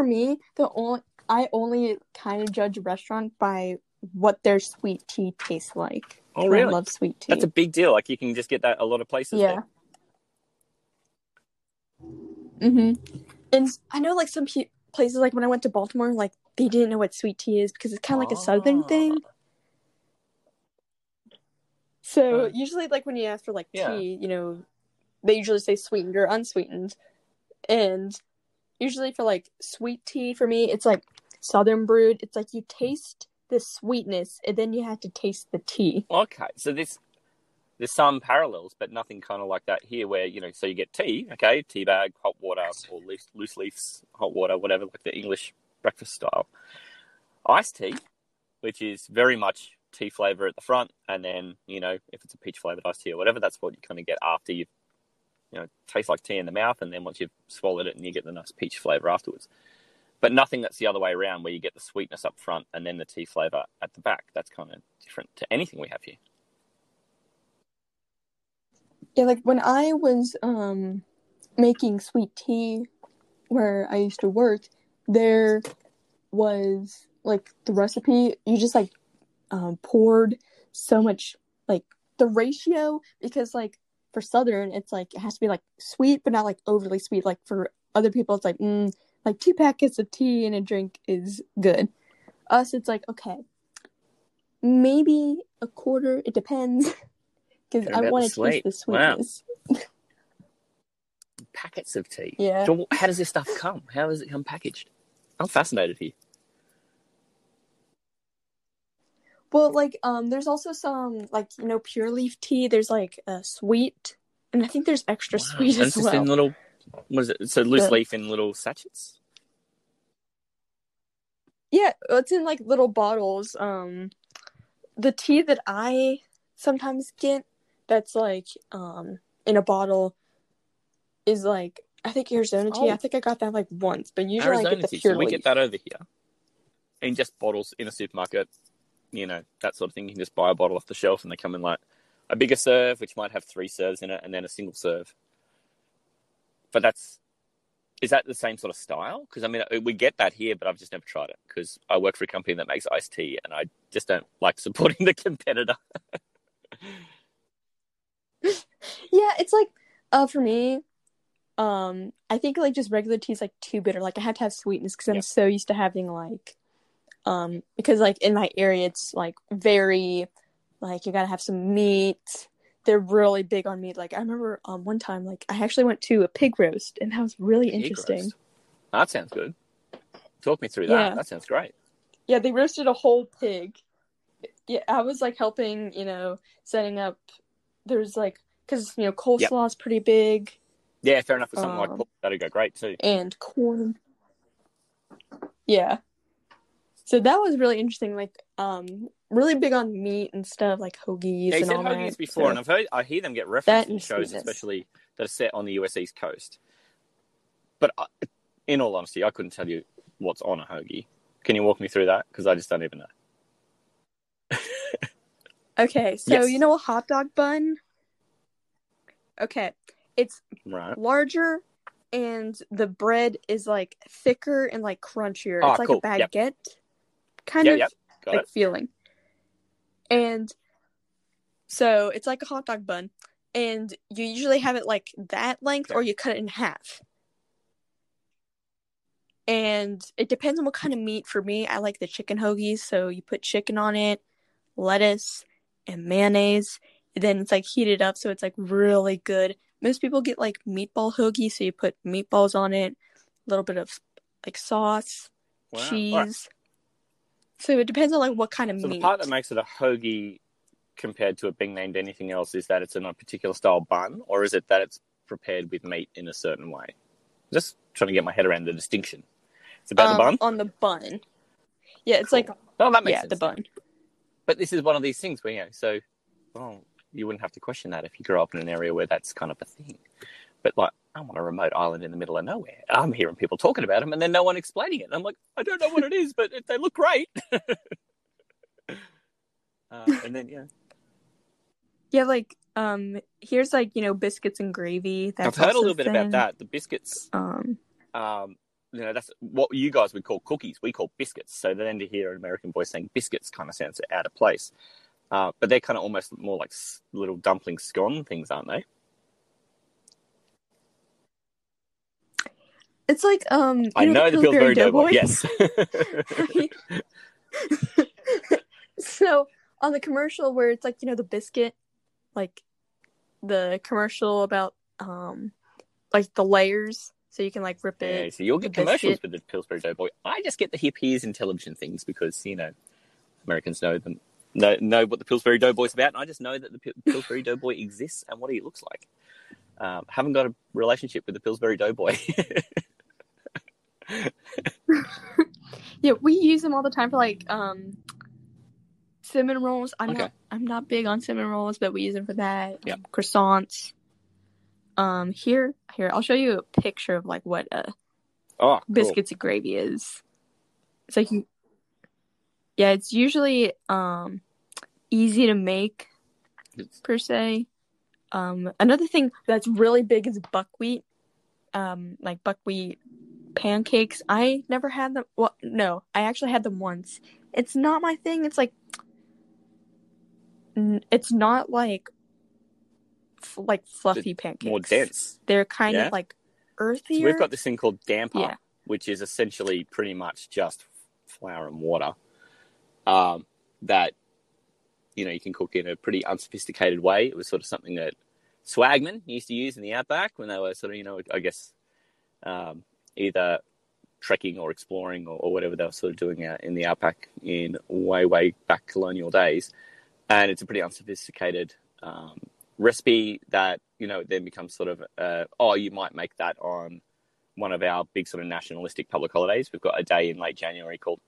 For me, the only I only kind of judge a restaurant by what their sweet tea tastes like. Oh, really? I love sweet tea. That's a big deal. Like you can just get that a lot of places. yeah. Mhm. And I know like some pe- places like when I went to Baltimore, like they didn't know what sweet tea is because it's kind of like a southern Ah. thing. So Uh, usually, like when you ask for like yeah. tea, you know, they usually say sweetened or unsweetened, and usually for like sweet tea, for me, it's like southern brewed. It's like you taste the sweetness, and then you have to taste the tea. Okay, so this there's some parallels, but nothing kind of like that here. Where you know, so you get tea, okay, tea bag, hot water, or loose, loose leaves, hot water, whatever, like the English breakfast style. Iced tea, which is very much tea flavor at the front, and then you know, if it's a peach flavored iced tea or whatever, that's what you kind of get after you, you know, tastes like tea in the mouth, and then once you've swallowed it, and you get the nice peach flavor afterwards. But nothing that's the other way around, where you get the sweetness up front and then the tea flavor at the back. That's kind of different to anything we have here. Yeah, like when I was um making sweet tea where I used to work, there was like the recipe, you just like um poured so much like the ratio because like for southern it's like it has to be like sweet but not like overly sweet. Like for other people it's like mm, like two packets of tea and a drink is good. Us it's like okay. Maybe a quarter, it depends. Because I want to taste the Wow. sweetness. packets of tea. Yeah. So how does this stuff come? How does it come packaged? I'm fascinated here. Well, like, um, there's also some like you know pure leaf tea. There's like uh, sweet, and I think there's extra Wow. sweet And as it's just well. in little, what is it? So loose The- leaf in little sachets. Yeah, it's in like little bottles. Um, the tea that I sometimes get that's like um in a bottle is like I think Arizona tea. Oh. I think I got that like once, but usually I get the tea. pure So we leaf. get that over here in just bottles in a supermarket. You know that sort of thing. You can just buy a bottle off the shelf, and they come in like a bigger serve, which might have three serves in it, and then a single serve. But that's is that the same sort of style? Because I mean, we get that here, but I've just never tried it because I work for a company that makes iced tea, and I just don't like supporting the competitor. Yeah, it's like uh for me, um, I think like just regular tea is like too bitter. Like I have to have sweetness because I'm Yeah. so used to having like, um, because like in my area it's like very, like you gotta have some meat. They're really big on meat. Like I remember um one time like I actually went to a pig roast and that was really Pig interesting. roast. That sounds good. Talk me through that. Yeah. That sounds great. Yeah, they roasted a whole pig. Yeah, I was like helping, you know, setting up. There's like because you know coleslaw is pretty big. Yeah, fair enough. For something like Um, pork, that'd go great too. and corn. Yeah. So that was really interesting. Like, um, really big on meat and stuff, like hoagies Yeah, and said hoagies that. before, So- and I've heard I hear them get referenced That in shows, especially that are set on the US East Coast. But I, in all honesty, I couldn't tell you what's on a hoagie. Can you walk me through that? Because I just don't even know. okay, so Yes. you know a hot dog bun? Okay, it's Right. larger, and the bread is like thicker and like crunchier. Ah, it's like cool. a Yep. Kind Yeah, of. Like it. feeling. And so it's like a hot dog bun, and you usually have it like that length, or you cut it in half. And it depends on what kind of meat. For me, I like the chicken hoagies, so you put chicken on it, lettuce, and mayonnaise. And then it's like heated up, so it's like really good. Most people get like meatball hoagie, so you put meatballs on it, a little bit of like sauce, Wow. cheese. So it depends on like what kind of So meat. the part that makes it a hoagie compared to it being named anything else is that it's in a particular style bun, or is it that it's prepared with meat in a certain way? Just trying to get my head around the distinction. It's about the Um, bun. on the bun. Yeah, it's Cool. like Oh, that makes yeah, sense. the bun. But this is one of these things where, you know, so, well, you wouldn't have to question that if you grew up in an area where that's kind of a thing. But, like, I'm on a remote island in the middle of nowhere. I'm hearing people talking about them and then no one explaining it. I'm like, I don't know what it is, but it, they look great. uh, and then, yeah. Yeah, like um, here's like you know biscuits and gravy. That's I've heard a little bit about that. The biscuits, Um, um, you know that's what you guys would call cookies. We call biscuits. So then to hear an American voice saying biscuits kind of sounds out of place. Uh, but they're kind of almost more like little dumpling scone things, aren't they? It's like um. I know the Pillsbury Doughboy. Yes. so on the commercial where it's like you know the biscuit, like the commercial about um, like the layers, so you can like rip it. yeah, so you'll get commercials biscuit. for the Pillsbury Doughboy. I just get the hippies and television things because you know Americans know them, know know what the Pillsbury Doughboy's about, and I just know that the Pil- Pillsbury Doughboy exists and what he looks like. Um, haven't got a relationship with the Pillsbury Doughboy. Yeah, we use them all the time for like um cinnamon rolls. I'm Okay. not I'm not big on cinnamon rolls, but we use them for that. Yeah. Um, croissants. Um here here I'll show you a picture of like what a oh, cool. biscuits and gravy is. It's like you Yeah, it's usually um easy to make per se. Um another thing that's really big is buckwheat. Um like buckwheat pancakes. I never had them. Well, no, I actually had them once. It's not my thing. It's like it's not like f- like fluffy pancakes. more dense. They're kind Yeah. of like So earthier. we've got this thing called damper, Yeah. which is essentially pretty much just flour and water. Um, that you know you can cook in a pretty unsophisticated way. It was sort of something that swagmen used to use in the outback when they were sort of you know I guess um, either trekking or exploring or, or whatever they were sort of doing out in the outback in way way back colonial days. And it's a pretty unsophisticated um, recipe that you know then becomes sort of uh, oh you might make that on one of our big sort of nationalistic public holidays. We've got a day in late January called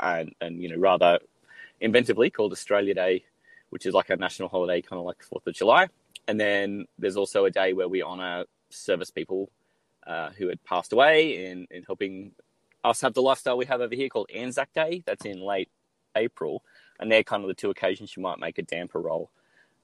and and you know rather inventively called Australia Day, which is like a national holiday, kind of like Fourth of July. And then there's also a day where we honour service people uh, who had passed away in in helping us have the lifestyle we have over here called Anzac Day. That's in late April, and they're kind of the two occasions you might make a damper roll.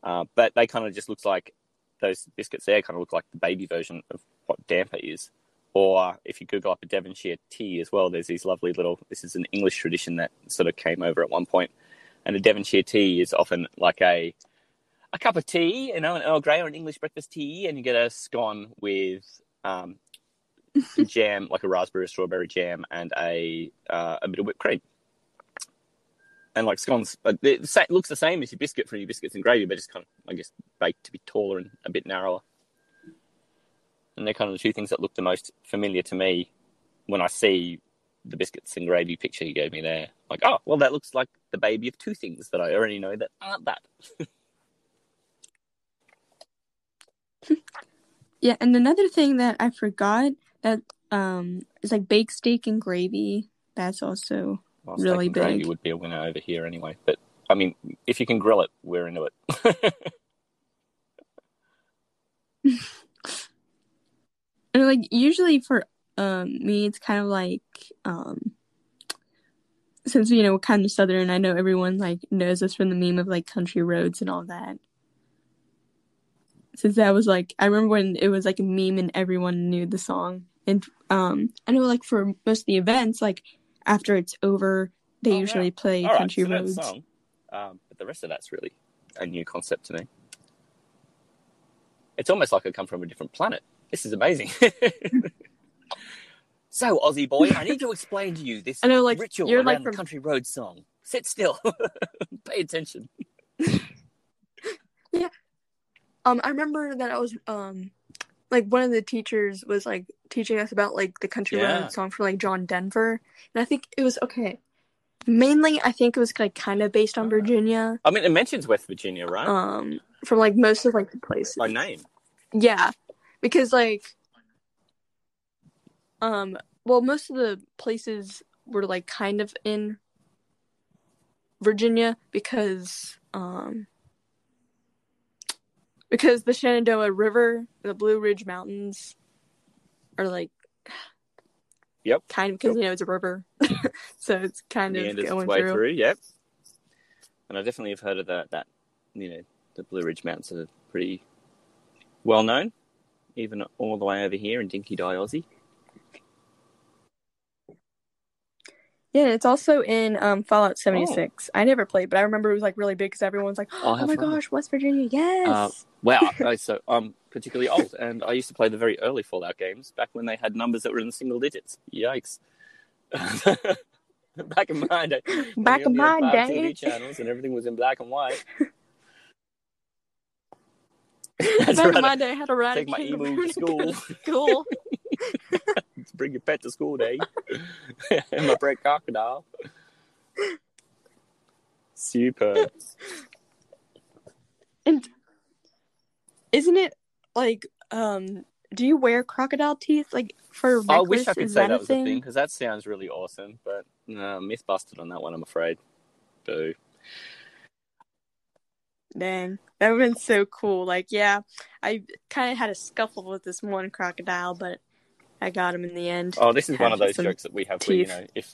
Uh, but they kind of just looks like those biscuits there kind of look like the baby version of what damper is. Or if you Google up a Devonshire tea as well, there's these lovely little. This is an English tradition that sort of came over at one point. point, and a Devonshire tea is often like a a cup of tea, you know, an Earl Grey or an English breakfast tea, and you get a scone with um, jam, like a raspberry strawberry jam, and a uh, a bit of whipped cream. And like scones, uh, it looks the same as your biscuit from your biscuits and gravy, but just kind of, I guess, baked to be taller and a bit narrower. And they're kind of the two things that look the most familiar to me when I see the biscuits and gravy picture you gave me there. Like, oh, well, that looks like the baby of two things that I already know that aren't that. Yeah, and another thing that I forgot that um is like baked steak and gravy. That's also Well, Really and gravy would be a winner over here anyway. But I mean, if you can grill it, we're into it. and like usually for um me it's kind of like um since you know we're kind of southern, I know everyone like knows us from the meme of like country roads and all that. Since that was like I remember when it was like a meme and everyone knew the song. And um I know like for most of the events, like after it's over, they Oh, yeah. usually play All right, country so roads. song. Um, but the rest of that's really a new concept to me. It's almost like I come from a different planet. This is amazing. so, Aussie boy, I need to explain to you this I know like ritual you're around like the country road song. Sit still. Pay attention. Yeah. Um, I remember that I was um, like one of the teachers was like teaching us about like the country Yeah. road song for like John Denver, and I think it was okay. Mainly, I think it was like kind of based on Virginia. I mean, it mentions West Virginia, right? Um, from like most of like the places. By name. Yeah, because like, um, well, most of the places were like kind of in Virginia because um because the Shenandoah River, the Blue Ridge Mountains are like Yep. kind of because you know it's a river, so it's kind of Meanders its going way through. through. Yep. And I definitely have heard of that. That you know, the Blue Ridge Mountains are pretty well known, even all the way over here in Dinky Di Aussie. Yeah, it's also in um, Fallout 76. I never played, but I remember it was like really big because everyone's like, Oh, "Oh, my fun. gosh, West Virginia, yes!" Uh, wow. Okay, so I'm particularly old, and I used to play the very early Fallout games back when they had numbers that were in the single digits. Yikes. back in my day. Back in my day. TV channels and everything was in black and white. Back in my day, I had to ride Take a my emu to school. to school. Bring your pet to school day. and my pet crocodile. Super. and isn't it like, um, do you wear crocodile teeth like for I necklace? wish I could Is say that, that a was thing? a thing because that sounds really awesome, but no, myth busted on that one. I'm afraid. Boo. Dang, that would have been so cool. Like, yeah, I kind of had a scuffle with this one crocodile, but I got him in the end. Oh, this is one of those jokes that we have where you know if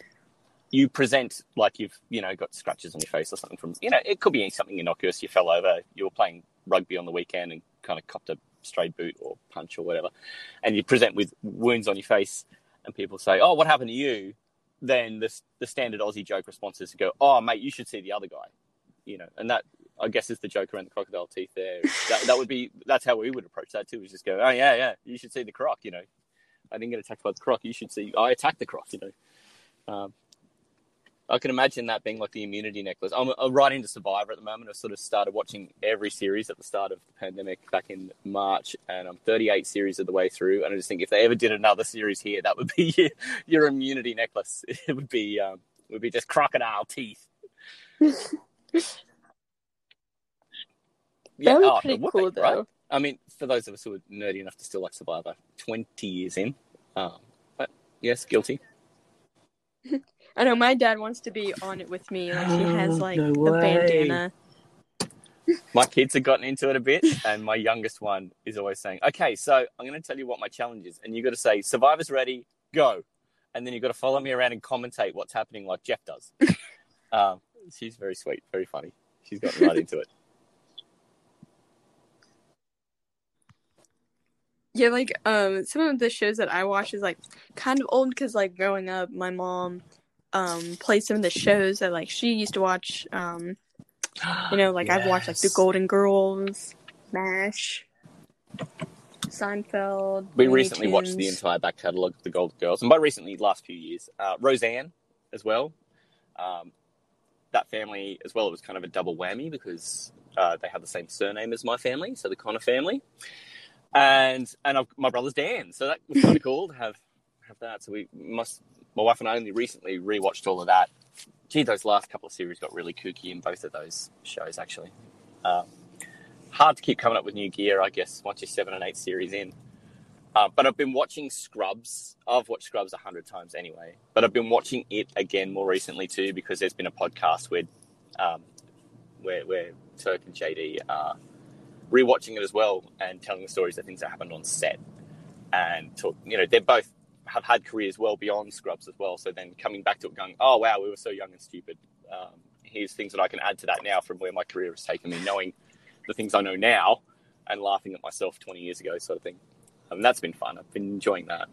you present like you've you know got scratches on your face or something from you know it could be something innocuous. You fell over. You were playing rugby on the weekend and kind of copped a stray boot or punch or whatever, and you present with wounds on your face, and people say, "Oh, what happened to you?" Then the the standard Aussie joke response is to go, "Oh, mate, you should see the other guy," you know, and that. I guess is the joke around the crocodile teeth. There, that, that would be. That's how we would approach that too. Is just go, oh yeah, yeah. You should see the croc. You know, I didn't get attacked by the croc. You should see. I attacked the croc. You know, um, I can imagine that being like the immunity necklace. I'm, I'm right into Survivor at the moment. I've sort of started watching every series at the start of the pandemic back in March, and I'm 38 series of the way through. And I just think if they ever did another series here, that would be your, your immunity necklace. It would be um, it would be just crocodile teeth. that would be oh, pretty cool, be, right? Though. I mean, for those of us who are nerdy enough to still like Survivor, 20 years in, um, but yes, guilty. I know my dad wants to be on it with me. Like he has like No the way. bandana. My kids have gotten into it a bit, and my youngest one is always saying, "Okay, so I'm going to tell you what my challenge is, and you've got to say, Survivor's ready, go,' and then you've got to follow me around and commentate what's happening, like Jeff does." um, she's very sweet, very funny. She's gotten right into it. Yeah, like um, some of the shows that I watch is like kind of old because like growing up, my mom um played some of the shows that like she used to watch. Um, you know, like I've watched like The Golden Girls, MASH, Seinfeld. We recently watched the entire back catalogue of the Golden Girls, and by recently, last few years, uh, Roseanne as well. Um, that family as well. It was kind of a double whammy because uh, they have the same surname as my family, so the Connor family, and and I've, my brother's Dan, so that was kind of cool to have have that. So we must. My wife and I only recently rewatched all of that. Gee, those last couple of series got really kooky in both of those shows, actually. Um, hard to keep coming up with new gear, I guess, once you're seven and eight series in. Uh, but I've been watching Scrubs. I've watched Scrubs a hundred times anyway, but I've been watching it again more recently too because there's been a podcast where, um, where where Turk and JD are rewatching it as well and telling the stories of things that happened on set, and talk. You know, they're both have had careers well beyond Scrubs as well. So then coming back to it, going, "Oh wow, we were so young and stupid." Um, here's things that I can add to that now from where my career has taken me, knowing the things I know now, and laughing at myself 20 years ago, sort of thing. And that's been fun. I've been enjoying that.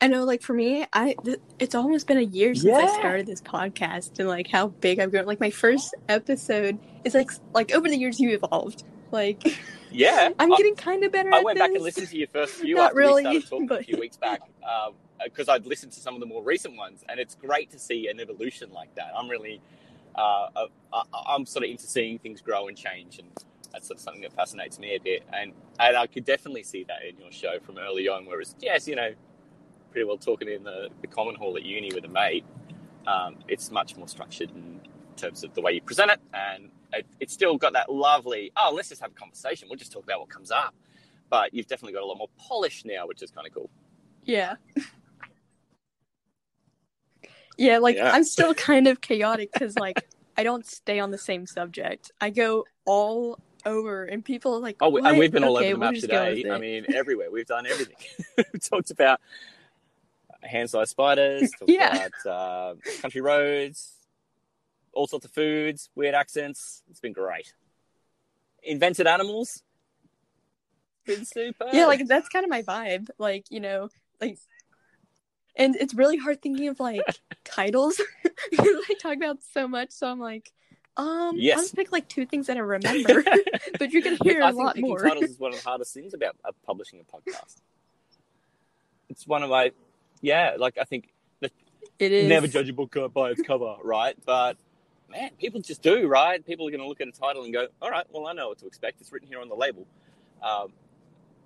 I know, like for me, I th- it's almost been a year since I started this podcast, and like how big I've grown. Like my first episode is like like over the years you evolved. Like Yeah, I'm I, getting kind of better. I went back and listened to your first few Not really, we started talking a few weeks back because I'd listened to some of the more recent ones, and it's great to see an evolution like that. I'm really, uh, uh, I, I'm sort of into seeing things grow and change, and that's sort of something that fascinates me a bit. And and I could definitely see that in your show from early on, where it's yes, you know, pretty well talking in the, the common hall at uni with a mate. Um, it's much more structured in terms of the way you present it, and it, it's still got that lovely. Oh, let's just have a conversation. We'll just talk about what comes up. But you've definitely got a lot more polish now, which is kind of cool. Yeah. Yeah, like Yeah. I'm still kind of chaotic because like I don't stay on the same subject. I go all over, and people are like, Oh, we- and "What? we've been all over the we'll map today. I mean, everywhere. We've done everything. we talked about hand-sized spiders. Talked Yeah. about uh, country roads, all sorts of foods, weird accents. It's been great. Invented animals. Been super. yeah, like that's kind of my vibe. Like you know, like and it's really hard thinking of like titles because I talk about so much. So I'm like, um, Yes. I'll just pick like two things that I remember, but you're gonna hear I a think lot more. titles is one of the hardest things about uh, publishing a podcast. It's one of my, yeah, like I think It is never judge a book by its cover, right? But man, people just do, right? People are going to look at a title and go, "All right, well, I know what to expect. It's written here on the label." Um,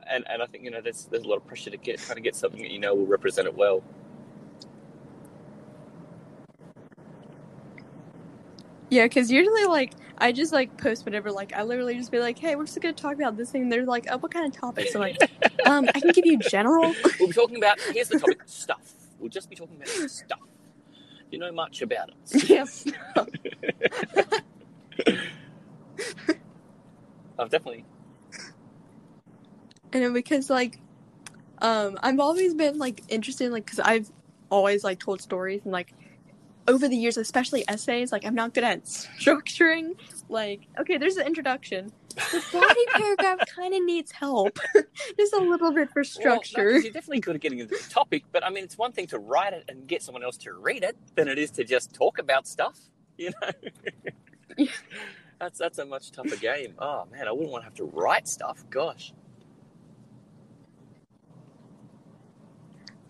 and and I think you know there's there's a lot of pressure to get kind of get something that you know will represent it well. Yeah, because usually like I just like post whatever. Like I literally just be like, "Hey, we're just gonna talk about this thing." They're like, "Oh, what kind of topics?" I'm like, um, I can give you general. We'll be talking about here's the topic: stuff. We'll just be talking about stuff. You know much about it? yes. I've definitely And because like, um, I've always been like interested, in, like, because I've always like told stories and like over the years, especially essays, like I'm not good at structuring. Like, okay, there's the introduction. The body paragraph kind of needs help, just a little bit for Well, no, you're definitely good at getting into the topic, but I mean, it's one thing to write it and get someone else to read it than it is to just talk about stuff. You know, Yeah. that's that's a much tougher game. Oh man, I wouldn't want to have to write stuff. Gosh,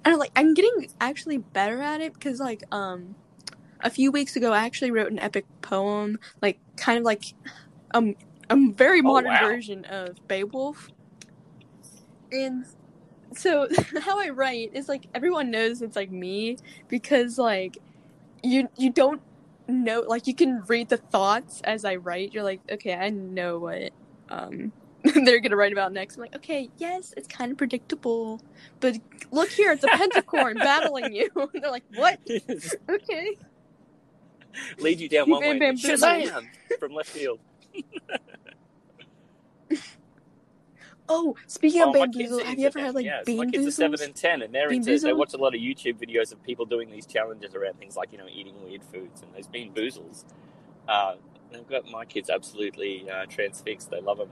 and like I'm getting actually better at it because like um a few weeks ago I actually wrote an epic poem like kind of like um a very modern wow. version of Beowulf and so how I write is like everyone knows it's like me because like you you don't know like you can read the thoughts as I write you're like okay I know what um they're gonna write about next I'm like okay yes it's kind of predictable but look here, it's a pentacorn battling you. They're like, what? Okay. lead you down one way, and then bamboozled. Shazam from left field. Oh, speaking Oh, of bamboozle, have you ever had like yes. bean My kids are seven and ten, and they're into. They watch a lot of YouTube videos of people doing these challenges around things like you know eating weird foods and those bean boozles. Uh, they've got my kids absolutely uh, transfixed. They love them.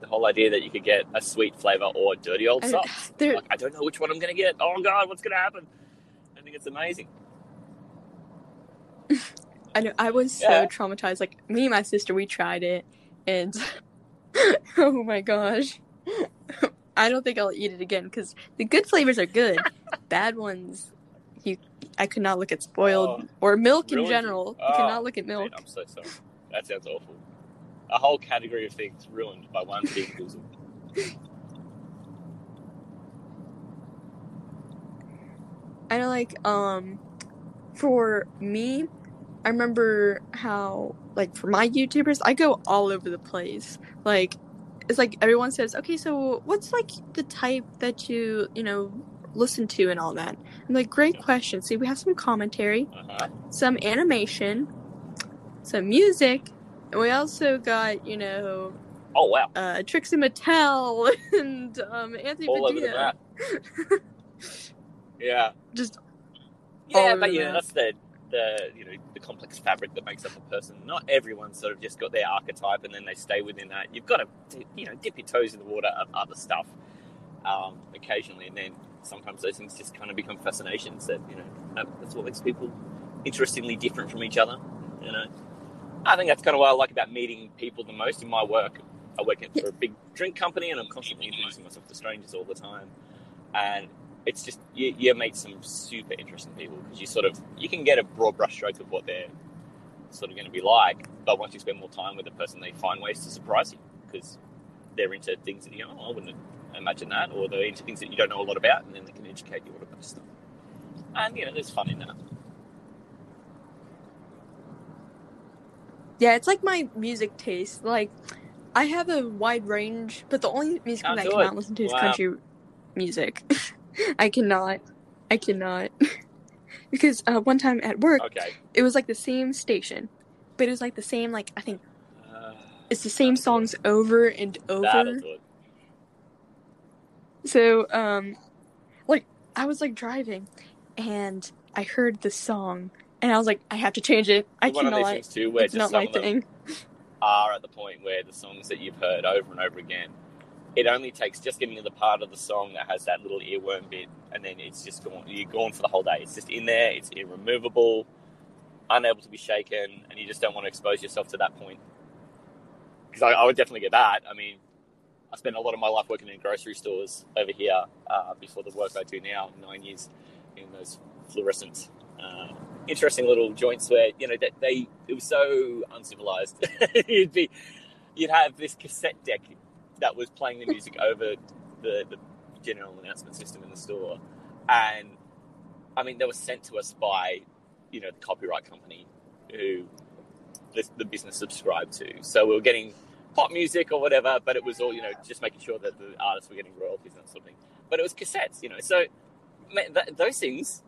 The whole idea that you could get a sweet flavor or dirty old I- socks. they're- Like, I don't know which one I'm going to get. Oh God, what's going to happen? I think it's amazing. I know I was so Yeah. traumatized. Like me and my sister, we tried it, and oh my gosh, I don't think I'll eat it again because the good flavors are good. Bad ones, you, I could not look at spoiled Oh, or milk in you. general. You Oh, cannot look at Man, milk. I'm so sorry. That sounds awful. A whole category of things ruined by one boozle. I know, like, um, for me, I remember how, like, for my YouTubers, I go all over the place. Like, it's like everyone says, okay, so what's like the type that you, you know, listen to and all that? I'm like, great question. See, we have some commentary, Uh-huh. some animation, some music, and we also got, you know, Oh wow. uh, Trixie Mattel and um, Anthony all over the Padilla. map. yeah, Just yeah, but know map. that's the the you know the complex fabric that makes up a person. Not everyone's sort of just got their archetype and then they stay within that. You've got to you know dip your toes in the water of other stuff um, occasionally, and then sometimes those things just kind of become fascinations. That you know that's what makes people interestingly different from each other. You know, I think that's kind of what I like about meeting people the most in my work. I work for a big drink company, and I'm constantly introducing myself to strangers all the time. And it's just you, you meet some super interesting people because you sort of you can get a broad brushstroke of what they're sort of going to be like, but once you spend more time with the person, they find ways to surprise you because they're into things that you know oh, I wouldn't imagine that, or they're into things that you don't know a lot about, and then they can educate you on about stuff. And you know, there's fun in that. Yeah, it's like my music taste. Like, I have a wide range, but the only music Oh, that I cannot listen to is Wow. country music. I cannot. I cannot. because uh, one time at work, Okay. it was like the same station, but it was like the same, like, I think Uh, it's the same songs over and over. So, um, like, I was like driving and I heard the song and I was like, I have to change it. I one of these cannot. things too, where It's just not some my thing. are at the point where the songs that you've heard over and over again it only takes just getting to the part of the song that has that little earworm bit, and then it's just gone. You're gone for the whole day. It's just in there. It's irremovable, unable to be shaken, and you just don't want to expose yourself to that point. Because I, I, would definitely get that. I mean, I spent a lot of my life working in grocery stores over here uh, before the work I do now. Nine years in those fluorescent. Uh, interesting little joints where you know that they it was so uncivilized. you'd be you'd have this cassette deck that was playing the music over the, the general announcement system in the store, and I mean they were sent to us by you know the copyright company who the, the business subscribed to. So we were getting pop music or whatever, but it was all you know just making sure that the artists were getting royalties and something. But it was cassettes, you know. So man, that, those things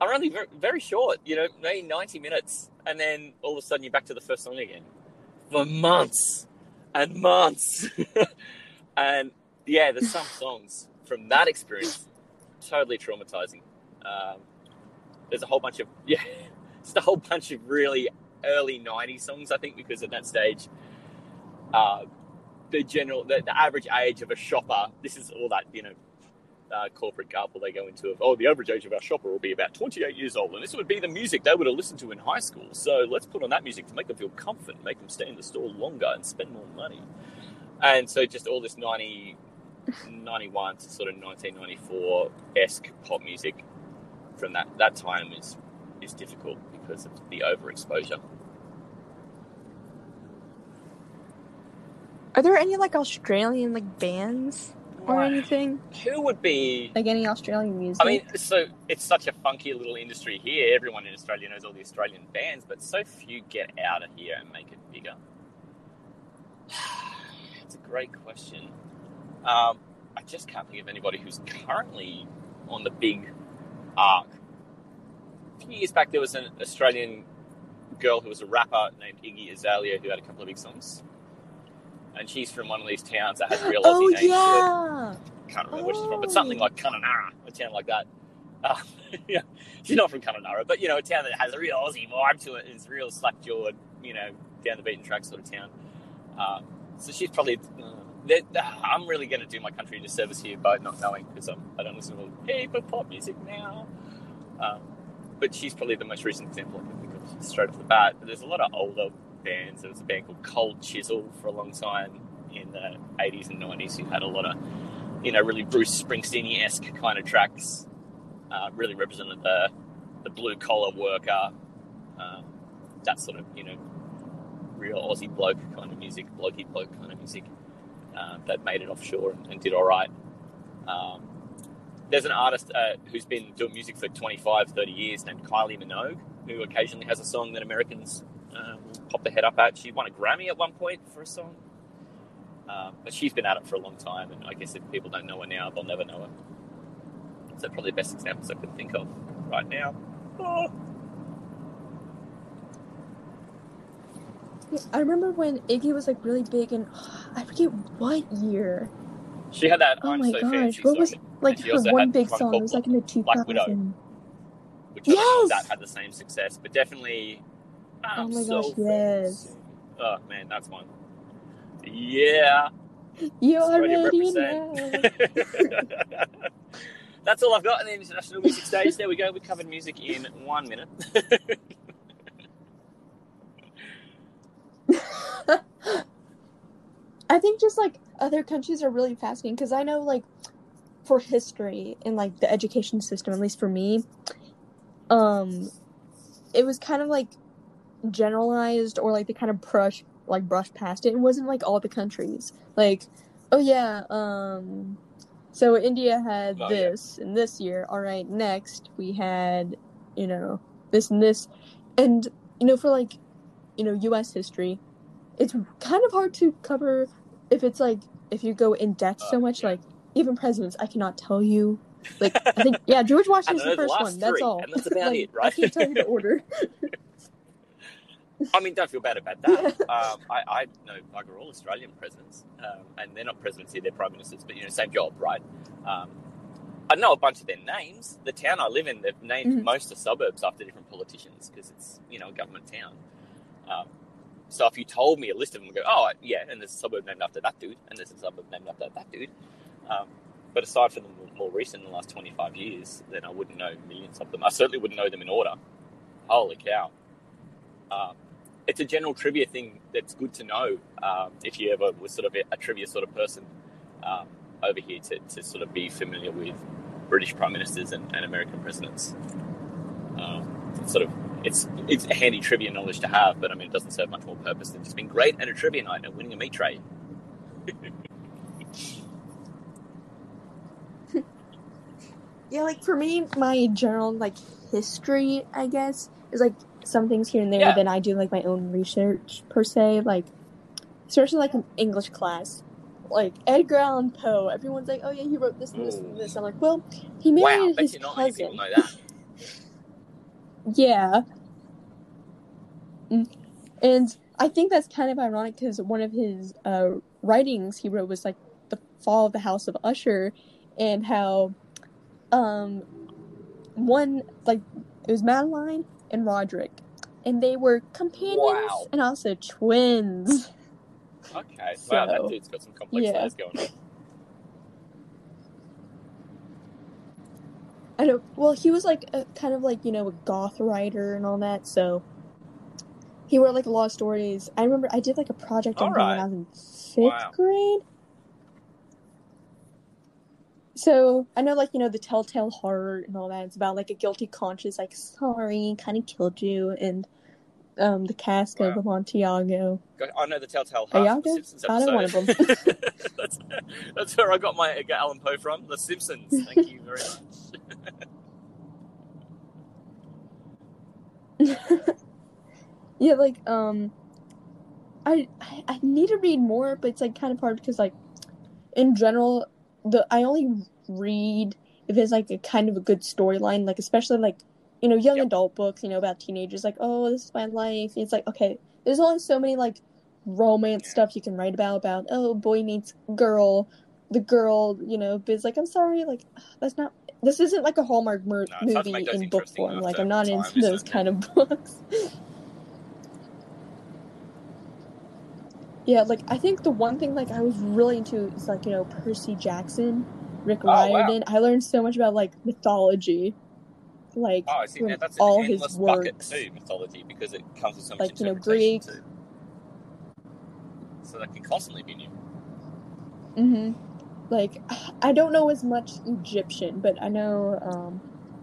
are only very, very short, you know, maybe 90 minutes, and then all of a sudden you're back to the first song again for months and months. and yeah, there's some songs from that experience totally traumatizing. Um, there's a whole bunch of, yeah, just a whole bunch of really early 90s songs, I think, because at that stage, uh, the general, the, the average age of a shopper, this is all that, you know, uh, corporate garble they go into of, oh, the average age of our shopper will be about 28 years old, and this would be the music they would have listened to in high school. So let's put on that music to make them feel comfort, make them stay in the store longer and spend more money. And so just all this 90, 91 to sort of 1994 esque pop music from that, that time is, is difficult because of the overexposure. Are there any like Australian like bands or anything? Who would be like any Australian music? I mean, so it's such a funky little industry here. Everyone in Australia knows all the Australian bands, but so few get out of here and make it bigger. it's a great question. Um, I just can't think of anybody who's currently on the big arc. A few years back, there was an Australian girl who was a rapper named Iggy Azalea who had a couple of big songs and she's from one of these towns that has real Aussie oh, name. yeah. Can't remember oh. where she's from, but something like Kununurra, a town like that. Uh, yeah, she's not from Kununurra, but you know, a town that has a real Aussie vibe to it. It's real slack jawed, you know, down the beaten track sort of town. Um, so she's probably. Uh, I'm really going to do my country a disservice here by not knowing because I don't listen to of pop music now. Um, but she's probably the most recent example I can think of straight off the bat. But there's a lot of older bands. There was a band called Cold Chisel for a long time in the 80s and 90s who had a lot of, you know, really Bruce Springsteen esque kind of tracks. Uh, really represented the, the blue collar worker, um, that sort of, you know, real Aussie bloke kind of music, blokey bloke kind of music uh, that made it offshore and, and did all right. Um, there's an artist uh, who's been doing music for 25, 30 years named Kylie Minogue, who occasionally has a song that Americans will pop the head up at. She won a Grammy at one point for a song. Um, but she's been at it for a long time, and I guess if people don't know her now, they'll never know her. So probably the best examples I can think of right now. Oh. Yeah, I remember when Iggy was like really big, and I forget what year. She had that. Oh I'm my so gosh! What was like her one big song? It was like in the 2000s. Which yes! that had the same success, but definitely oh my so gosh, yes. Oh man, that's one. Yeah. You already know. that's all I've got in the international music stage. There we go. We covered music in one minute. I think just like other countries are really fascinating because I know like for history and like the education system, at least for me, um, it was kind of like generalized or like they kind of brush like brush past it. It wasn't like all the countries. Like, oh yeah, um so India had oh, this yeah. and this year. All right, next we had, you know, this and this. And you know, for like, you know, US history, it's kind of hard to cover if it's like if you go in depth so oh, much yeah. like even presidents, I cannot tell you like I think yeah, George Washington's the first one. That's all. And that's about like, it, right? I can't tell you the order. I mean, don't feel bad about that. Um, I, I know bugger all Australian presidents, um, and they're not presidents here; they're prime ministers. But you know, same job, right? Um, I know a bunch of their names. The town I live in, they've named mm-hmm. most of the suburbs after different politicians because it's you know a government town. Um, So if you told me a list of them, I'd go, oh yeah, and there's a suburb named after that dude, and there's a suburb named after that dude. Um, but aside from the more recent, in the last 25 years, then I wouldn't know millions of them. I certainly wouldn't know them in order. Holy cow! It's a general trivia thing that's good to know um, if you ever were sort of a, a trivia sort of person um, over here to, to sort of be familiar with British prime ministers and, and American presidents. Um, it's sort of it's it's a handy trivia knowledge to have, but I mean it doesn't serve much more purpose than just being great at a trivia night and winning a meat tray. Yeah, like for me, my general like history, I guess, is like some things here and there. Yeah. Then I do like my own research per se, like especially like an English class, like Edgar Allan Poe. Everyone's like, "Oh yeah, he wrote this and this and this." I'm like, "Well, he wow, married bet his you not many cousin." Yeah, Mm. and I think that's kind of ironic because one of his uh, writings he wrote was like the fall of the House of Usher, and how um one like it was Madeline and Roderick, and they were companions Wow. and also twins. Okay, wow, that dude's got some complex yeah. layers going on. I know. Well, he was like a, kind of like you know a goth writer and all that, so he wrote like a lot of stories. I remember I did like a project on him when I was in fifth Wow. grade. So I know, like you know, the Telltale Heart and all that. It's about like a guilty conscience, like sorry, kind of killed you, and um, the cask Wow. of Amontillado. I know the Telltale Heart Iago? the Simpsons I know one of episode. that's, that's where I got my Edgar Allan Poe from, The Simpsons. Thank you very much. yeah, like um, I, I I need to read more, but it's like kind of hard because like in general, the I only read if it's like a kind of a good storyline, like especially like you know young Yep. adult books, you know about teenagers, like oh this is my life. It's like okay, there's only so many like romance stuff you can write about about oh boy meets girl, the girl you know, it's like I'm sorry, like that's not. This isn't like a Hallmark mer- No, it's hard to movie in book form. Like I'm not into those kind of books. Yeah, like I think the one thing like I was really into is like you know Percy Jackson, Rick Oh, wow. Riordan. I learned so much about like mythology, like Oh, I see. from Now that's an all his works. too, mythology, because it comes with so much Like, you know, Greek. too. So that can constantly be new. Hmm Like I don't know as much Egyptian, but I know um,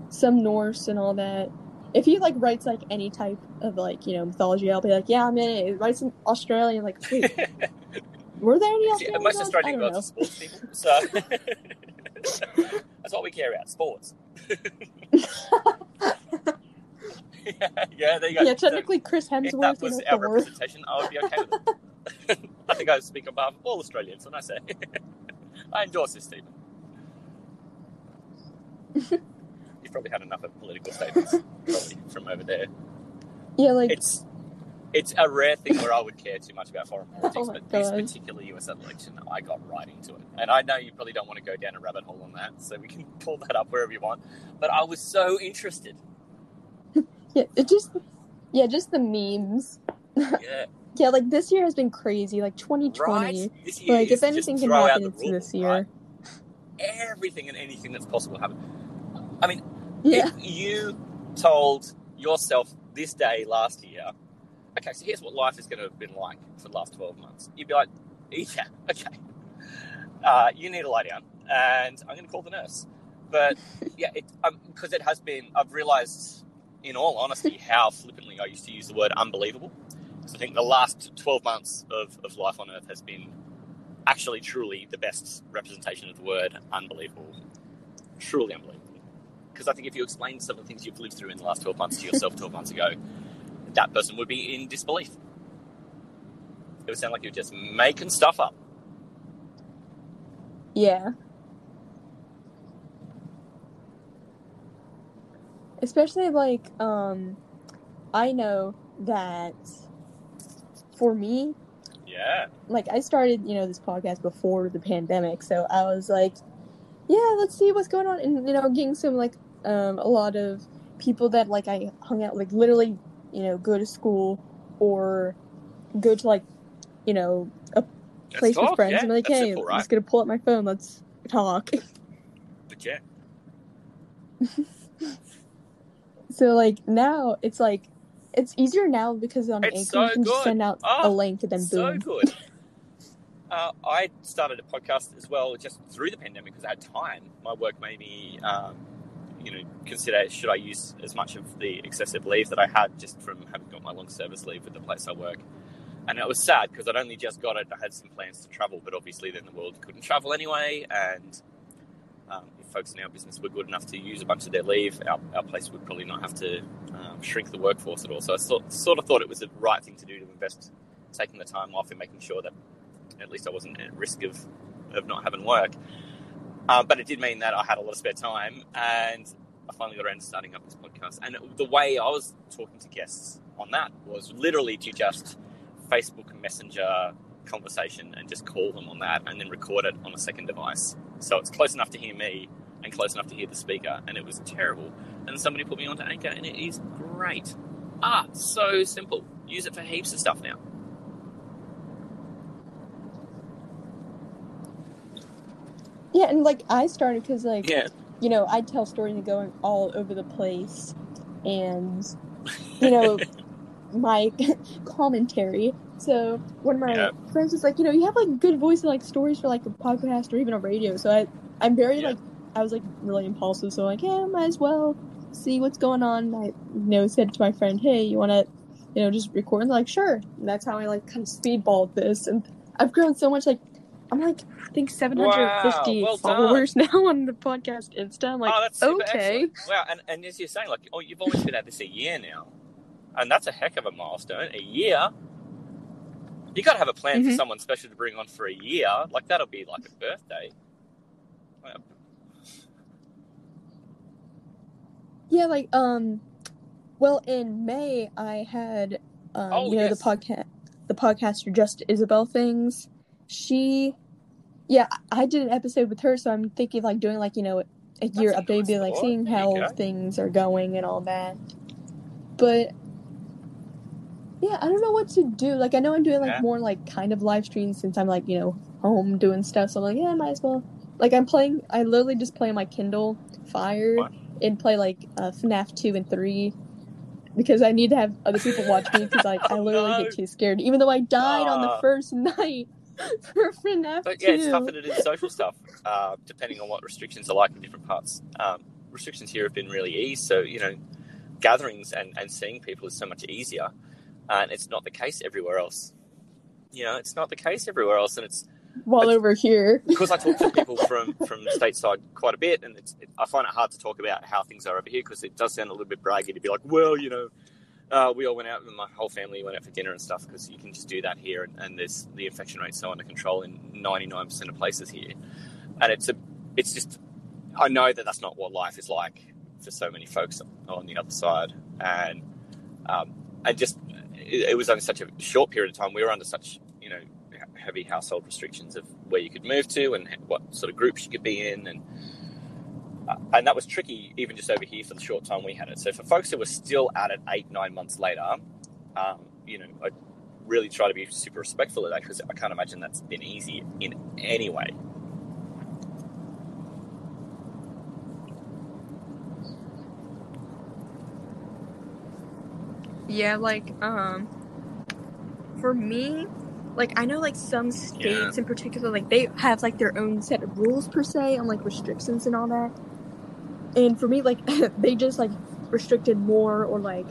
some Norse and all that. If he like writes like any type of like you know mythology, I'll be like, yeah, I'm in it. Writes in Australian, like wait, were there any Australian most? Australian I don't gods know. are sports people, so that's what we care about: sports. yeah, there you go. Yeah, So technically Chris if that Hemsworth, you was our representation, I would be okay with it. I think I speak on behalf of all Australians when I say I endorse this, Stephen. You've probably had enough of political statements probably from over there. Yeah, like It's it's a rare thing where I would care too much about foreign oh politics, Oh but this particular US election, I got right into it. And I know you probably don't want to go down a rabbit hole on that, so we can pull that up wherever you want. But I was so interested. yeah, it just yeah, just the memes. Yeah, Yeah, like this year has been crazy. Like 2020. right. This year Like if anything can happen, it's rule, this year. right? Everything and anything that's possible happened. I mean, Yeah. if you told yourself this day last year, okay, so here's what life is going to have been like for the last 12 months, you'd be like, yeah, okay. Uh, you need to lie down, and I'm going to call the nurse. But yeah, it, um, because it has been, I've realized, in all honesty, how flippantly I used to use the word unbelievable. Because I think the last 12 months of, of life on Earth has been actually truly the best representation of the word unbelievable. Truly unbelievable. Because I think if you explain some of the things you've lived through in the last 12 months to yourself 12 months ago, that person would be in disbelief. It would sound like you're just making stuff up. Yeah. Especially like um I know that for me, Yeah. like I started, you know, this podcast before the pandemic, so I was like, yeah, let's see what's going on and you know, getting some like um a lot of people that like I hung out like literally, you know, go to school or go to like, you know, a place with friends yeah, and like, that's hey, simple, I'm just gonna pull up my phone, let's talk. But yeah, So like now it's like it's easier now because on It's Anchor so you can just send out Oh, a link and then so boom. good. Uh, I started a podcast as well just through the pandemic because I had time. My work made me, um, you know, consider should I use as much of the excessive leave that I had just from having got my long service leave with the place I work. And it was sad because I'd only just got it. I had some plans to travel, but obviously then the world couldn't travel anyway. And um, if folks in our business were good enough to use a bunch of their leave, our, our place would probably not have to um, shrink the workforce at all. So I sort, sort of thought it was the right thing to do to invest taking the time off and making sure that at least I wasn't at risk of, of not having work. Um, but it did mean that I had a lot of spare time and I finally got around to starting up this podcast. And the way I was talking to guests on that was literally to just Facebook Messenger conversation and just call them on that and then record it on a second device. So it's close enough to hear me and close enough to hear the speaker. And it was terrible. And somebody put me onto Anchor and it is great. Ah, so simple. Use it for heaps of stuff now. Yeah, and like I started because like Yeah. you know I tell stories and going all over the place, and you know my commentary. So one of my Yeah. friends was like, you know, you have like good voice and like stories for like a podcast or even a radio. So I I'm very Yeah. like I was like really impulsive. So like yeah, might as well see what's going on. I you know said to my friend, hey, you want to you know just record? And like sure. And that's how I like kind of speedballed this, and I've grown so much. Like I'm like I think 750 Wow, well done. followers now on the podcast Insta. I'm like oh, that's okay. excellent. Wow, and, and as you're saying, like, oh, you've always been at this a year now, and that's a heck of a milestone. A year. You got to have a plan for Mhm. someone special to bring on for a year. Like that'll be like a birthday. Wow. Yeah, like um, well, in May I had um, Oh, you know, yes. the podcast, the podcaster Just Isabel things. She, yeah, I did an episode with her, so I'm thinking of, like doing like you know a year a update, be like seeing how go. things are going and all that. But yeah, I don't know what to do. Like I know I'm doing like Yeah. more like kind of live streams since I'm like you know home doing stuff. So I'm like yeah, i might as well. Like I'm playing, I literally just play on my Kindle Fire What? and play like uh, FNAF two and three because I need to have other people watch me because like I Oh, literally no. get too scared. Even though I died on the first night for FNAF But yeah, it's tougher to do social stuff, uh, depending on what restrictions are like in different parts. Um, restrictions here have been really easy, so you know, gatherings and, and seeing people is so much easier, and it's not the case everywhere else. You know, it's not the case everywhere else, and it's While over here, because I talk to people from from stateside quite a bit, and it's it, I find it hard to talk about how things are over here because it does sound a little bit braggy to be like, well, you know, uh, we all went out, and my whole family went out for dinner and stuff because you can just do that here, and, and there's the infection rate's so under control in 99% of places here, and it's a it's just I know that that's not what life is like for so many folks on the other side, and um, and just it, it was only such a short period of time. We were under such you know heavy household restrictions of where you could move to and what sort of groups you could be in and and that was tricky even just over here for the short time we had it so for folks who were still at it eight nine months later um, you know i really try to be super respectful of that because i can't imagine that's been easy in any way yeah, like um, for me, like I know like some states Yeah. in particular, like they have like their own set of rules per se on like restrictions and all that. And for me, like they just like restricted more or like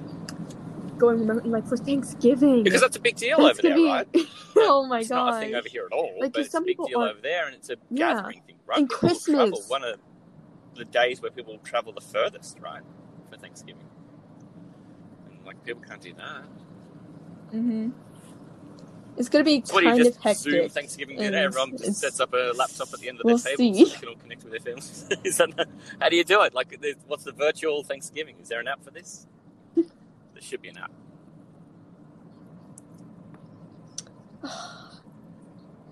going like for Thanksgiving. because that's a big deal over there right oh my it's not a thing god! over here at all Like, but it's a big deal are- over there and it's a Yeah. gathering thing right And people travel Christmas. one of the days where people travel the furthest right for thanksgiving and like people can't do that hmm It's gonna be So what do kind of hectic. Zoom Thanksgiving dinner? Everyone just sets up a laptop at the end of We'll their table see. so they can all connect with their families. Is that how do you do it? Like, what's the virtual Thanksgiving? Is there an app for this? there should be an app.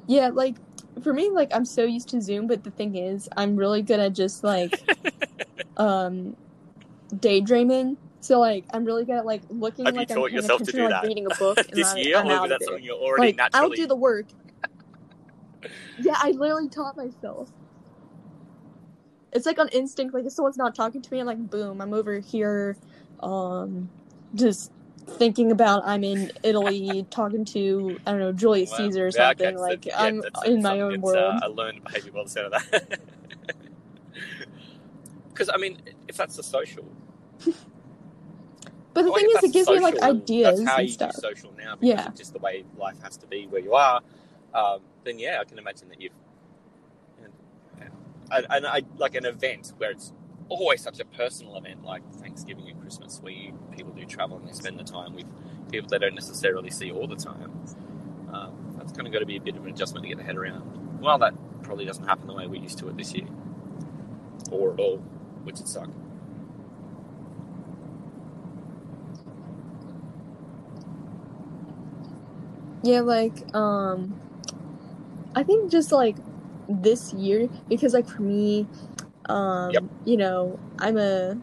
Yeah, like for me, like I'm so used to Zoom, but the thing is, I'm really good at just like um daydreaming. So like I'm really good at like looking Have you like I'm taught paying yourself to do like that reading a book. and this I'm, year, I'm or out is that something you're already Like I'll do the work. Yeah, I literally taught myself. It's like on instinct. Like if someone's not talking to me, I'm like, boom, I'm over here, um, just thinking about I'm in Italy talking to I don't know Julius Well, Caesar or yeah, okay, something. so, like yeah, I'm that's in my own that's, world. Uh, a learned by the sound of that. Because I mean, if that's the social, but the thing is, it gives me like ideas That's how and you stuff. do social now because Yeah. of just the way life has to be where you are. Um, then yeah, I can imagine that you've and, and I like an event where it's always such a personal event like Thanksgiving and Christmas, where you, people do travel and they spend the time with people they don't necessarily see all the time. Um, that's kind of got to be a bit of an adjustment to get the head around. Well, that probably doesn't happen the way we're used to it this year, or at all, which would suck. Yeah, like um I think just like this year because like for me um Yep. you know, I'm a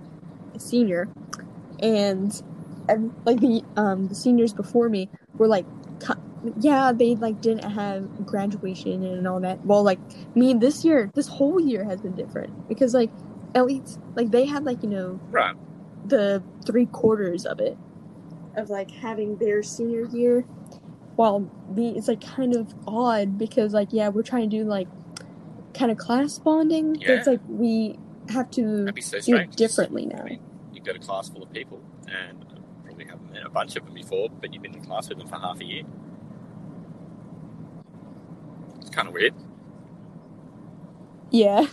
senior and ev- like the um the seniors before me were like yeah, they like didn't have graduation and all that. Well, like me this year, this whole year has been different because like at least like they had like, you know, Right. the three quarters of it of like having their senior year while it's like kind of odd because like yeah we're trying to do like kind of class bonding but it's like we have to so do it differently now I mean, you've got a class full of people, and probably haven't met a bunch of them before, but you've been in class with them for half a year. It's kind of weird. yeah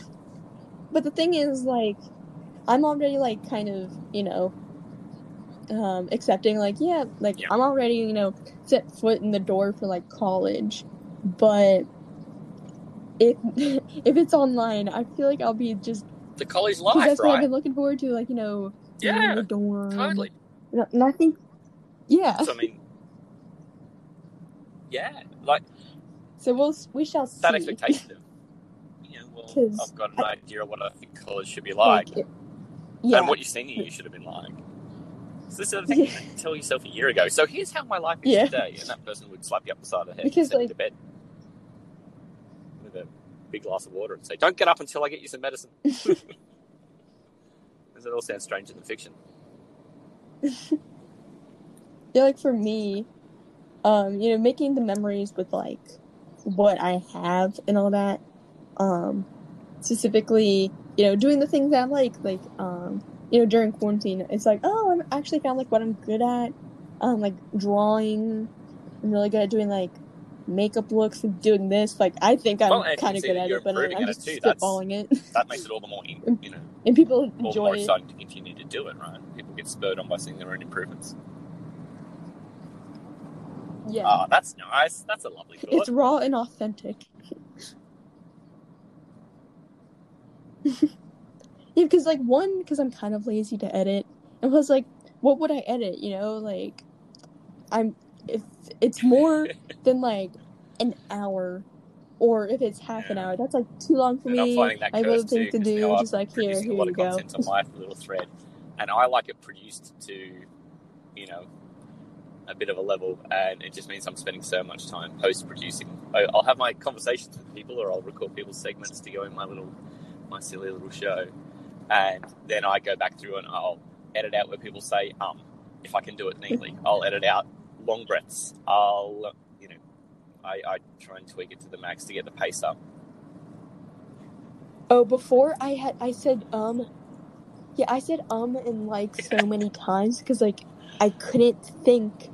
but the thing is like i'm already like kind of you know um accepting like yeah like Yeah. i'm already you know set foot in the door for like college but if if it's online i feel like i'll be just The college life, that's what I've been looking forward to, like you know, being in Yeah, the dorm. totally. And and I think, yeah. So I mean, yeah, like So we'll we shall see. that expectation of, you know, well, 'Cause I've got an idea of what I think college should be like, it- yeah, and what you're seeing you should have been like. So this is the thing you can tell yourself a year ago. So here's how my life is Yeah. today, and that person would slap you up the side of the head Because, and send you to bed with a big glass of water and say, "Don't get up until I get you some medicine." Does it all sound stranger than fiction? yeah, like for me, um, you know, making the memories with like what I have and all that. Um, specifically, you know, doing the things I like, like um, you know, during quarantine, it's like, oh, I actually found like what I'm good at. Um, like drawing. I'm really good at doing like makeup looks and doing this. Like I think I'm Well, kind of good at it, but I'm improving at just it spitballing it, That makes it all the more, you know, and people all enjoy more it. exciting to continue to do it. Right? People get spurred on by seeing their own improvements. Yeah. Ah, that's nice. That's a lovely thought. It's raw and authentic. yeah, because like one, because I'm kind of lazy to edit, and plus like, what would I edit? You know, like, I'm if it's more than like an hour, or if it's half an hour, that's like too long for and me. I have other things to do. now I'm Just like here, here a lot you of go. content on my little thread, and I like it produced to, you know, a bit of a level, and it just means I'm spending so much time post producing. I'll have my conversations with people, or I'll record people's segments to go in my little, my silly little show, and then I go back through and I'll edit out where people say um, if I can do it neatly. I'll edit out long breaths. I'll, you know, I, I try and tweak it to the max to get the pace up. Oh, before I had I said um, yeah, I said um in like so many times because like I couldn't think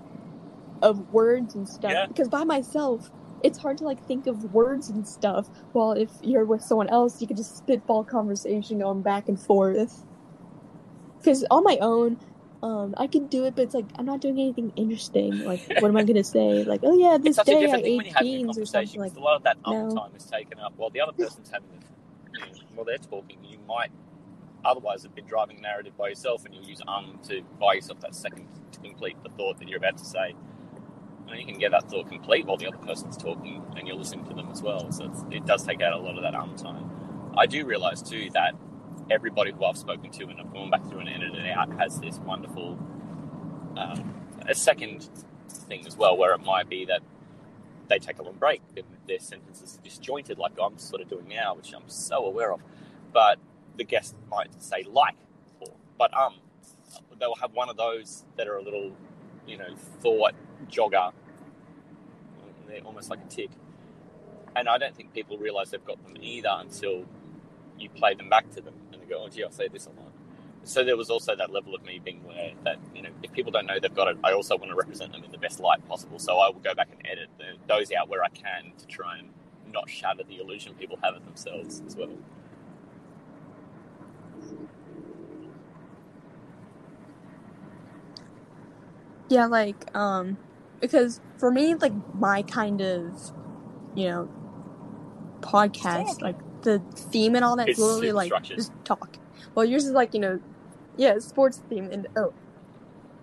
of words and stuff Yeah. because by myself it's hard to like think of words and stuff. While if you're with someone else, you could just spitball conversation going back and forth. Because on my own, um, I can do it, but it's like I'm not doing anything interesting. Like, what am I gonna say? Like, oh yeah, this it's such a day I different thing when ate you're having a beans or something like. a lot of that um no. time is taken up while the other person's having the, you know, while they're talking. You might otherwise have been driving a narrative by yourself, and you'll use um to buy yourself that second to complete the thought that you're about to say. And you can get that thought complete while the other person's talking, and you're listening to them as well. So it does take out a lot of that um time. I do realize too that everybody who I've spoken to and I've gone back through and edited it out has this wonderful um, a second thing as well, where it might be that they take a long break and their sentences are disjointed, like I'm sort of doing now, which I'm so aware of. But the guest might say like, or but um, they'll have one of those that are a little, you know, thought jogger. They're almost like a tick. And I don't think people realise they've got them either until you play them back to them and they go, oh, gee, I say this a lot. So there was also that level of me being aware that, you know, if people don't know they've got it, I also want to represent them in the best light possible. So I will go back and edit the, those out where I can to try and not shatter the illusion people have of themselves as well. Yeah, like um because for me like my kind of you know podcast like the theme and all that It's literally like just talk. Well, yours is like, you know, yeah, sports theme and oh.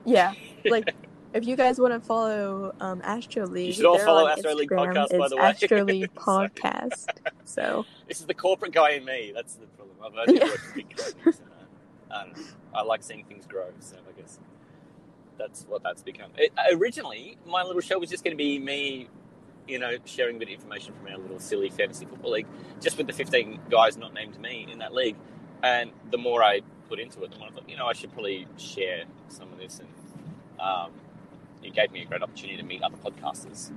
Yeah, like if you guys want to follow um Astro League, should all they're follow on Astro League Instagram. Podcast, by It's the way. Astro League Podcast. So, This is the corporate guy in me. That's the problem. I've only Yeah. worked big companies. And, uh, I. I like seeing things grow, so I guess that's what that's become. It, originally, my little show was just going to be me, you know, sharing a bit of information from our little silly fantasy football league, just with the 15 guys not named me in that league. And the more I put into it, the more I thought, you know, I should probably share some of this. And um, it gave me a great opportunity to meet other podcasters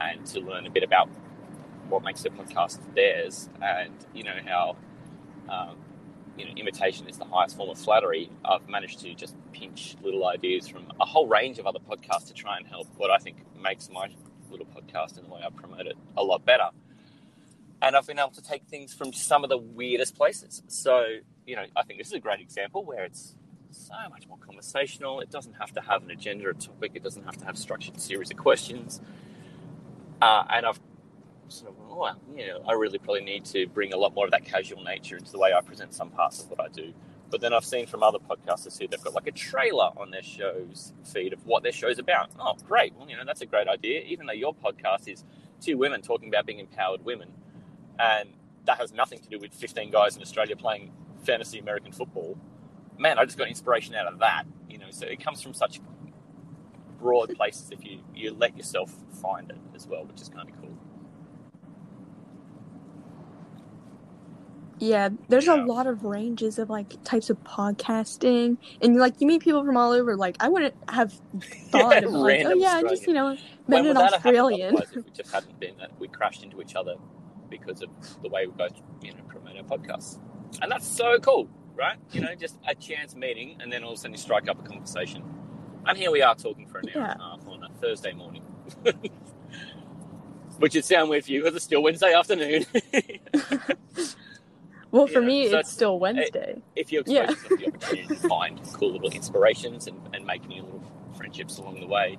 and to learn a bit about what makes their podcast theirs, and you know how um, you know imitation is the highest form of flattery. I've managed to just pinch little ideas from a whole range of other podcasts to try and help what I think makes my little podcast and the way I promote it a lot better. And I've been able to take things from some of the weirdest places. So you know, I think this is a great example where it's so much more conversational. It doesn't have to have an agenda or topic. It doesn't have to have structured series of questions. Uh, and I've sort of, you know, I really probably need to bring a lot more of that casual nature into the way I present some parts of what I do. But then I've seen from other podcasters who they've got like a trailer on their show's feed of what their show's about. Oh, great. Well, you know, that's a great idea. Even though your podcast is two women talking about being empowered women, and that has nothing to do with 15 guys in Australia playing fantasy American football. Man, I just got inspiration out of that. You know, so it comes from such broad places if you, you let yourself find it as well, which is kind of cool. Yeah, there's Yeah. a lot of ranges of like types of podcasting, and like you meet people from all over. Like I wouldn't have thought of like, oh yeah, just you know would an that have happened Australian. if it just hadn't been that we crashed into each other because of the way we both, you know, promote our podcasts. And that's so cool, right? You know, just a chance meeting and then all of a sudden you strike up a conversation. And here we are talking for an hour and a half on a Thursday morning. Which would sound weird for you because it's still Wednesday afternoon. Well, for me, so it's still Wednesday. if you expose Yeah. yourself to the opportunity to find cool little inspirations and, and make new little friendships along the way,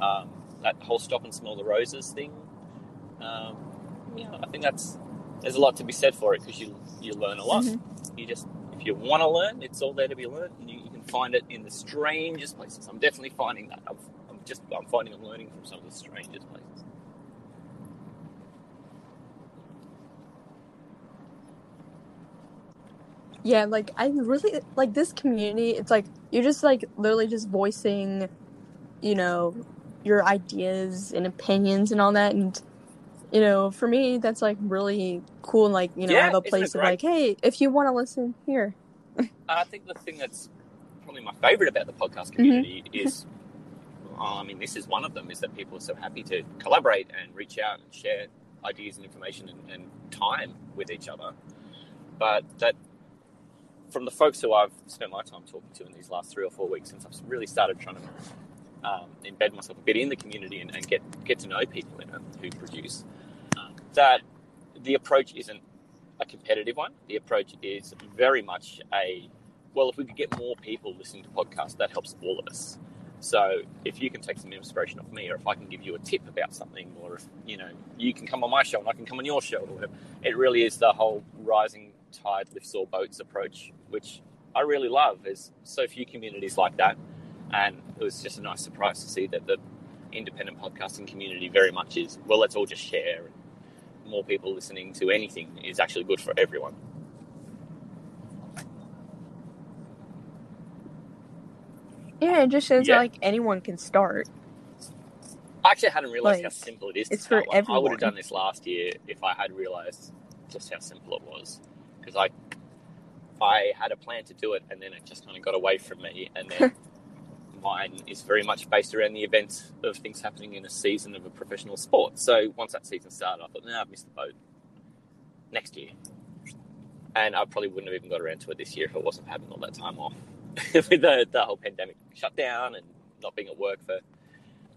um, that whole stop and smell the roses thing, um, yeah, I think that's there's a lot to be said for it because you you learn a lot. Mhm. You just if you want to learn, it's all there to be learned, and you, you can find it in the strangest places. I'm definitely finding that. I'm, I'm just I'm finding I'm learning from some of the strangest places. Yeah, like I really like this community. It's like you're just like literally just voicing, you know, your ideas and opinions and all that. And you know, for me, that's like really cool. And like you know, I have a place of great? like, hey, if you want to listen here. I think the thing that's probably my favorite about the podcast Mm-hmm. community is, well, I mean, this is one of them, is that people are so happy to collaborate and reach out and share ideas and information and, and time with each other. But that, from the folks who I've spent my time talking to in these last three or four weeks, since I've really started trying to um, embed myself a bit in the community and, and get get to know people who produce, uh, that the approach isn't a competitive one. The approach is very much a well, if we could get more people listening to podcasts, that helps all of us. So if you can take some inspiration off me, or if I can give you a tip about something, or if you know you can come on my show and I can come on your show, or whatever, it really is the whole rising tide lifts all boats approach, which I really love. There's so few communities like that. And it was just a nice surprise to see that the independent podcasting community very much is well, let's all just share. More people listening to anything is actually good for everyone. Yeah, it just shows yeah. that, like anyone can start. I actually hadn't realized like, how simple it is. it's for everyone. I would have done this last year if I had realized just how simple it was. Because I, I had a plan to do it, and then it just kind of got away from me. And then mine is very much based around the events of things happening in a season of a professional sport. So once that season started, I thought, nah, I've missed the boat. Next year. And I probably wouldn't have even got around to it this year if I wasn't having all that time off with the, the whole pandemic shutdown and not being at work for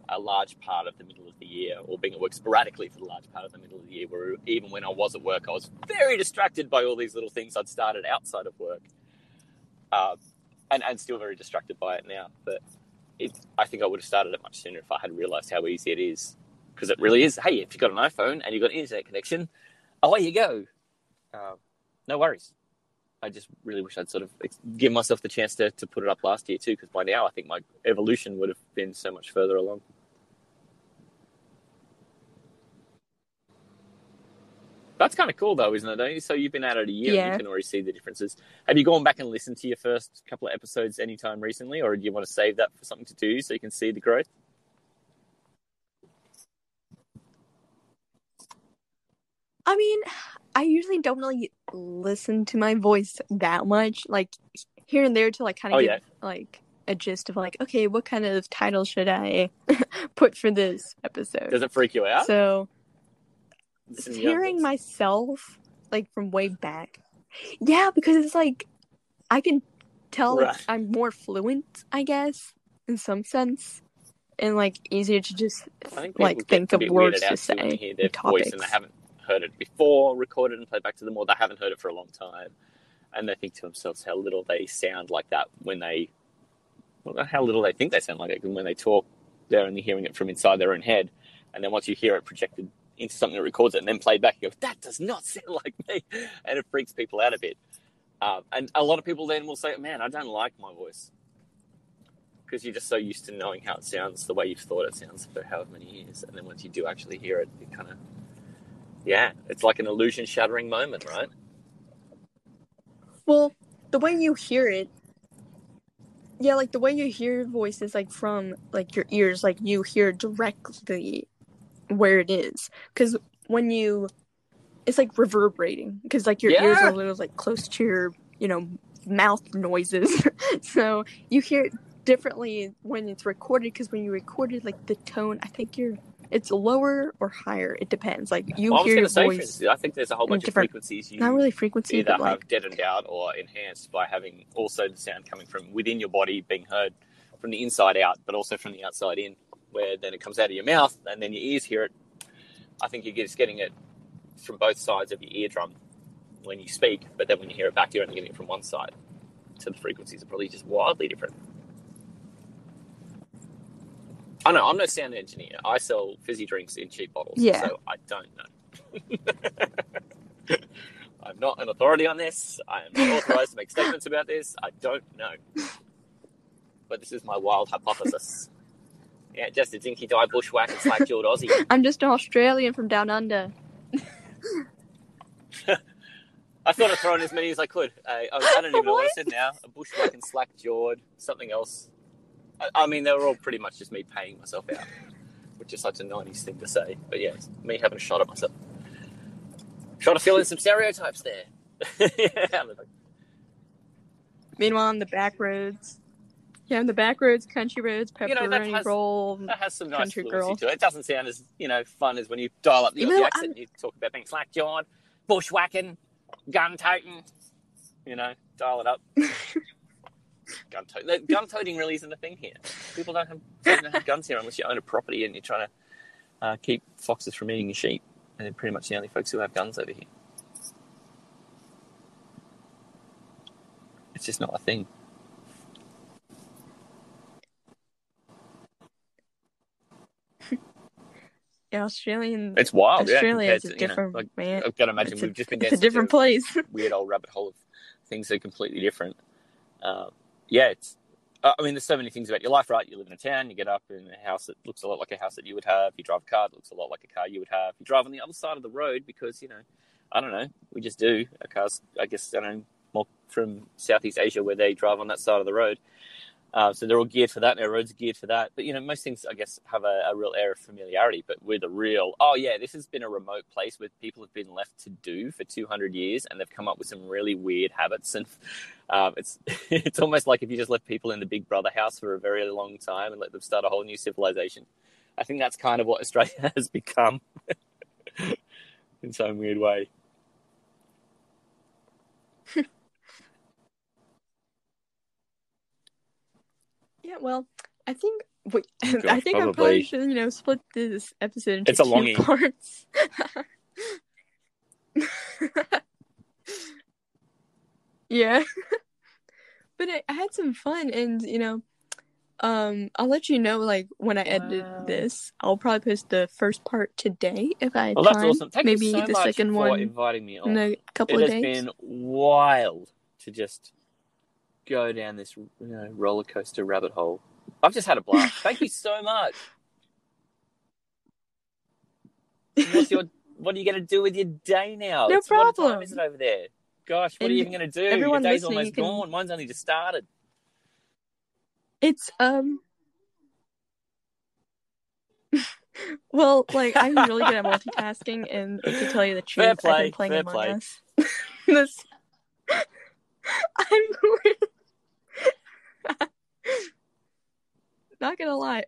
a large part of the middle of the year, or being at work sporadically for the large part of the middle of the year, where even when I was at work, I was very distracted by all these little things I'd started outside of work. Um, and, and still very distracted by it now. But it, I think I would have started it much sooner if I had realised how easy it is. Because it really is. Hey, if you've got an iPhone and you've got an internet connection, away you go. Um, no worries. I just really wish I'd sort of give myself the chance to, to put it up last year too, because by now I think my evolution would have been so much further along. That's kind of cool, though, isn't it? Don't you? So you've been at it a year, and Yeah. you can already see the differences. Have you gone back and listened to your first couple of episodes anytime recently, or do you want to save that for something to do so you can see the growth? I mean, I usually don't really listen to my voice that much, like here and there to like kind of Oh, give yeah. like a gist of like, okay, what kind of title should I put for this episode? Does it freak you out? So Listening to your hearing myself like from way back, yeah, because it's like I can tell like, I'm more fluent, I guess, in some sense, and like easier to just think like think of words to too when say, hear their and voice and they haven't heard it before, recorded and played back to them, or they haven't heard it for a long time, and they think to themselves how little they sound like that when they, well, how little they think they sound like it when they talk. They're only hearing it from inside their own head, and then once you hear it projected into something that records it and then played back, you go, "That does not sound like me," and it freaks people out a bit. Um, and a lot of people then will say, "Man, I don't like my voice." Because you're just so used to knowing how it sounds the way you've thought it sounds for however many years, and then once you do actually hear it, it kind of, yeah, it's like an illusion shattering moment, right? Well, the way you hear it, yeah, like the way you hear your voice is like from like your ears, like you hear directly where it is. Because when you, it's like reverberating. Because like your ears are a little like close to your, you know, mouth noises. so you hear it differently when it's recorded. Because when you record it, like the tone, I think you're, it's lower or higher. It depends. Like you Well, hear your say, voice, I think there's a whole bunch of frequencies you not really frequency, either but like have deadened out or enhanced by having also the sound coming from within your body being heard from the inside out, but also from the outside in, where then it comes out of your mouth and then your ears hear it. I think you're just getting it from both sides of your eardrum when you speak, but then when you hear it back, you're only getting it from one side. So the frequencies are probably just wildly different. I know, I'm no sound engineer. I sell fizzy drinks in cheap bottles, Yeah. so I don't know. I'm not an authority on this. I am not authorized to make statements about this. I don't know. But this is my wild hypothesis. Yeah, just a dinky die bushwhack and slack jawed Aussie. I'm just an Australian from down under. I thought of throwing as many as I could. Uh, I, I don't even know what I said now. A bushwhack and slack jawed, something else. I, I mean, they were all pretty much just me paying myself out, which is such a 90s thing to say. But yeah, me having a shot at myself. Trying to fill in some stereotypes there. yeah, Meanwhile, on the back roads, yeah, on the back roads, country roads, You know, that has- roll. That has some nice fluency girl. to it. It doesn't sound as you know fun as when you dial up the You Aussie know, accent. You talk about being slack jawed, bushwhacking, gun toting. You know, dial it up. gun toting. Gun toting really isn't a thing here. People don't have, don't have guns here unless you own a property and you're trying to uh, keep foxes from eating your sheep. And they're pretty much the only folks who have guns over here. It's just not a thing. Yeah, Australian. It's wild. Australia yeah, is a to, you know, different like, man. I've got to imagine It's we've just been It's a different place. weird old rabbit hole of things that are completely different. Uh, yeah, it's. I mean, there's so many things about your life, right? You live in a town, you get up in a house that looks a lot like a house that you would have. You drive a car that looks a lot like a car you would have. You drive on the other side of the road because you know, I don't know, we just do. Our cars, I guess, I don't know, more from Southeast Asia where they drive on that side of the road. Uh, so they're all geared for that, our roads are geared for that. But you know, most things, I guess, have a, a real air of familiarity. But with a real, oh yeah, this has been a remote place where people have been left to do for 200 years, and they've come up with some really weird habits. And um, it's it's almost like if you just left people in the Big Brother house for a very long time and let them start a whole new civilization. I think that's kind of what Australia has become in some weird way. Yeah, well, I think wait, I think I probably should you know split this episode into It's a two longing. parts. yeah, but I, I had some fun, and you know, um, I'll let you know like when I edit Wow. this. I'll probably post the first part today if I have Well, that's time. awesome. Thank Maybe you so the much second for one inviting me on. in a couple it of has been wild to just go down this you know, roller coaster rabbit hole. I've just had a blast. Thank you so much. What's your, what are you going to do with your day now? No It's- What time problem. is it over there? Gosh, what are you even going to do? your day's almost can- gone. Mine's only just started. It's um. well, like I'm really good at multitasking, and to tell you the truth, I've been playing fair Among play. Us. this, I'm not gonna lie,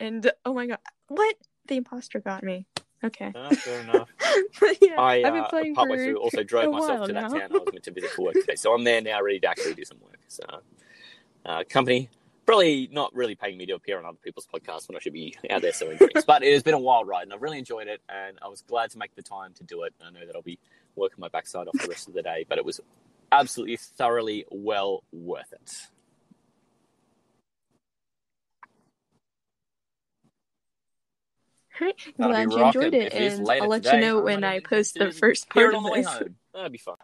and oh my god, what the imposter got me. Okay, Ah, fair enough. yeah, I have been uh, playing partway for through also drove myself to that now. town I was meant to visit for work today. So I'm there now, ready to actually do some work. So, uh, company probably not really paying me to appear on other people's podcasts when I should be out there selling drinks. But it has been a wild ride, and I've really enjoyed it. And I was glad to make the time to do it. I know that I'll be working my backside off the rest of the day, but it was absolutely thoroughly well worth it. That'll Glad you rocking. enjoyed it, If it is and I'll let you know when I post the first part of on the way this. That'd be fun.